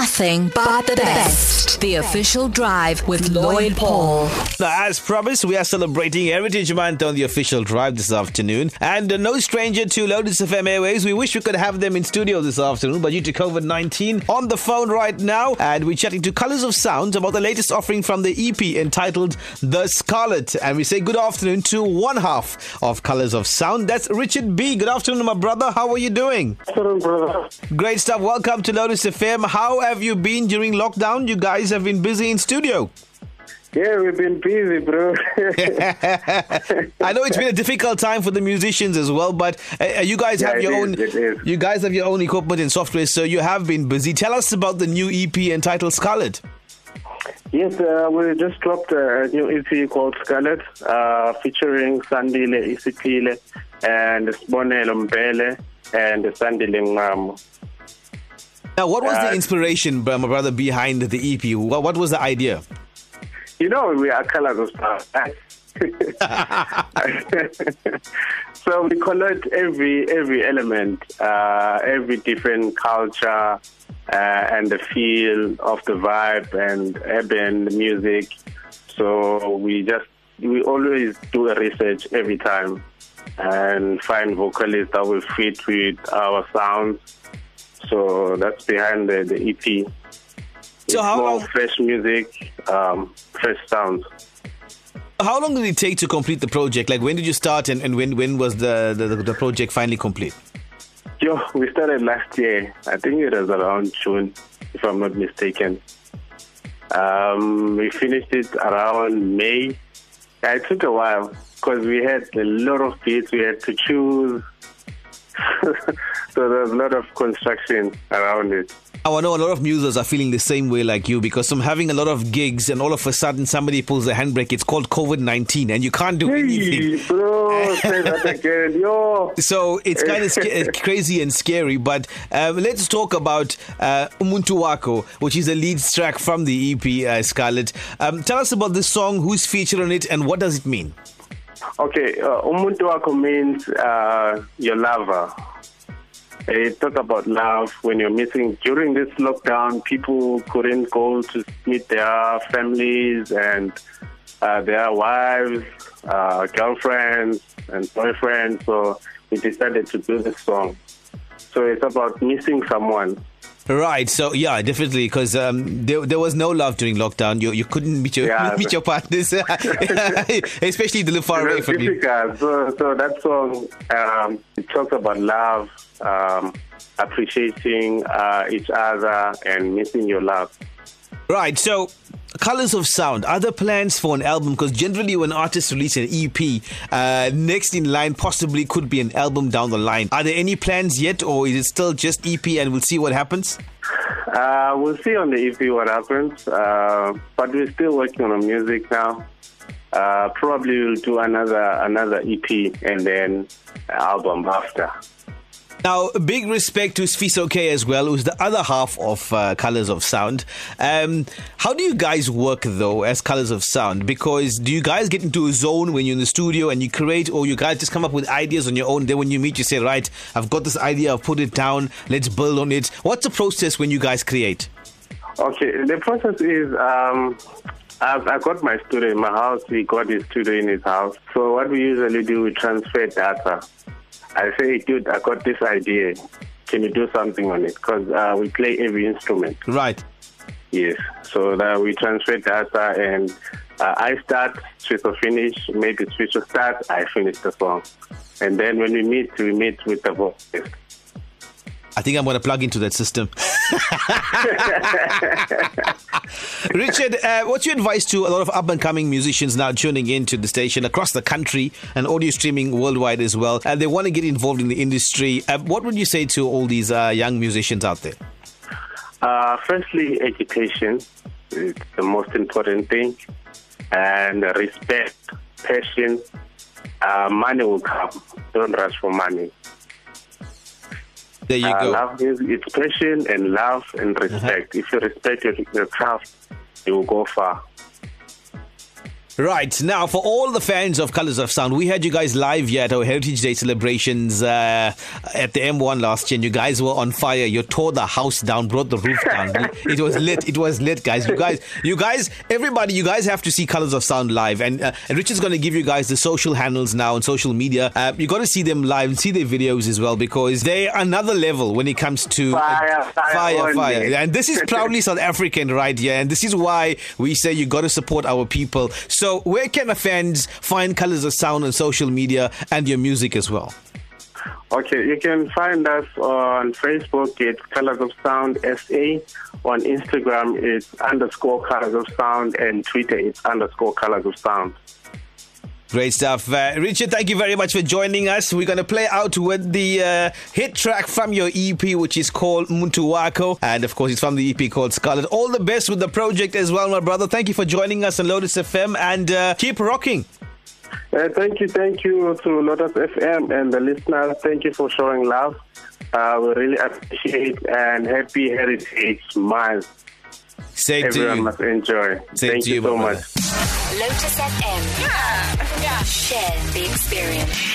nothing but the best. The official drive with Lloyd Paul. Now, as promised, we are celebrating Heritage Month on the official drive this afternoon. And uh, no stranger to Lotus FM Airways. We wish we could have them in studio this afternoon, but due to COVID 19, on the phone right now. And we're chatting to Colors of Sound about the latest offering from the EP entitled The Scarlet. And we say good afternoon to one half of Colors of Sound. That's Richard B. Good afternoon, my brother. How are you doing? Afternoon, brother. Great stuff. Welcome to Lotus FM. How have you been during lockdown? You guys have been busy in studio. Yeah, we've been busy, bro. I know it's been a difficult time for the musicians as well, but uh, you guys Yeah, have your is, own. You guys have your own equipment and software, so you have been busy. Tell us about the new EP entitled Scarlet. yes, uh, we just dropped a new EP called Scarlet, uh, featuring Sandile Isiphile and Sibonelo Mbele and Sandile Ngamo. Now, what was the Uh, inspiration, my brother, behind the EP? What, what was the idea? You know, we are colors of stars. so we collect every every element, uh, every different culture, uh, and the feel of the vibe and urban music. So we just we always do a research every time and find vocalists that will fit with our sounds. So that's behind the, the EP. So it's how more long- fresh music, um, fresh sounds. How long did it take to complete the project? Like, when did you start, and, and when when was the, the the project finally complete? Yo, we started last year. I think it was around June, if I'm not mistaken. Um, we finished it around May. It took a while because we had a lot of beats we had to choose. so there was a lot of construction around it. Oh, I know a lot of musers are feeling the same way like you because I'm having a lot of gigs, and all of a sudden somebody pulls the handbrake. It's called COVID 19, and you can't do anything. Bro, say that again. Yo. So it's kind of sca- crazy and scary, but um, let's talk about uh, Umuntu which is the lead track from the EP, uh, Scarlet. Um, tell us about this song, who's featured on it, and what does it mean? Okay, uh, umuntu wakho means uh, your lover. It talks about love when you're missing. During this lockdown, people couldn't go to meet their families and uh, their wives, uh, girlfriends, and boyfriends. So we decided to do this song. So it's about missing someone. Right. So yeah, definitely, because um, there, there was no love during lockdown. You you couldn't meet your Yeah. meet your partners, especially if they live far away from you. So, so that song um, it talks about love, um, appreciating uh, each other, and missing your love. Right. So, Colors of Sound. Are there plans for an album? Because generally, when artists release an EP, uh, next in line possibly could be an album down the line. Are there any plans yet, or is it still just EP and we'll see what happens? Uh, we'll see on the EP what happens, uh, but we're still working on music now. Uh, probably we'll do another another EP and then album after. Now, big respect to Sfiso Kcay as well, who's the other half of uh, Colors of Sound. Um, how do you guys work though as Colors of Sound? Because do you guys get into a zone when you're in the studio and you create, or you guys just come up with ideas on your own? Then when you meet, you say, "Right, I've got this idea. I've put it down. Let's build on it." What's the process when you guys create? Okay, the process is um, I've, I got my studio in my house. He got his studio in his house. So what we usually do, we transfer data. I say, dude, I got this idea. Can you do something on it? Because uh, we play every instrument. Right. Yes. So that we transfer data and uh, I start, Swiss will finish, maybe Swiss will start, I finish the song. And then when we meet, we meet with the vocalist. I think I'm going to plug into that system. Richard, uh, what's your advice to a lot of up and coming musicians now tuning into the station across the country and audio streaming worldwide as well? And they want to get involved in the industry. Uh, what would you say to all these uh, young musicians out there? Uh, firstly, education is the most important thing, and respect, passion. Uh, money will come. Don't rush for money. There you Uh, go. love is it's passion and love and respect. If you respect your, your craft, you will go far. Right. Now, for all the fans of Colors of Sound, we had you guys live here at our Heritage Day celebrations uh, at the M1 last year, and you guys were on fire. You tore the house down, brought the roof down. it was lit. It was lit, guys. You guys, you guys, everybody, you guys have to see Colors of Sound live. And, uh, and Richard's going to give you guys the social handles now on social media. Uh, you got to see them live and see their videos as well because they're another level when it comes to Fire, fire, fire, fire. And this is proudly South African right here. And this is why we say you got to support our people. So, where can the fans find Colors of Sound on social media and your music as well? Okay, you can find us on Facebook, it's Colors of Sound SA. On Instagram, it's underscore Colors of Sound, and Twitter, it's underscore Colors of Sound. Great stuff. Uh, Richard, thank you very much for joining us. We're going to play out with the uh, hit track from your EP, which is called Muntu Wakho. And of course, it's from the EP called Scarlet. All the best with the project as well, my brother. Thank you for joining us on Lotus FM and uh, keep rocking. Uh, thank you, thank you to Lotus FM and the listeners. Thank you for showing love. We really appreciate and happy Heritage Month. Same to Everyone you. must enjoy. Same thank to you you, so my much. Lotus FM. Yeah. yeah. Share the experience.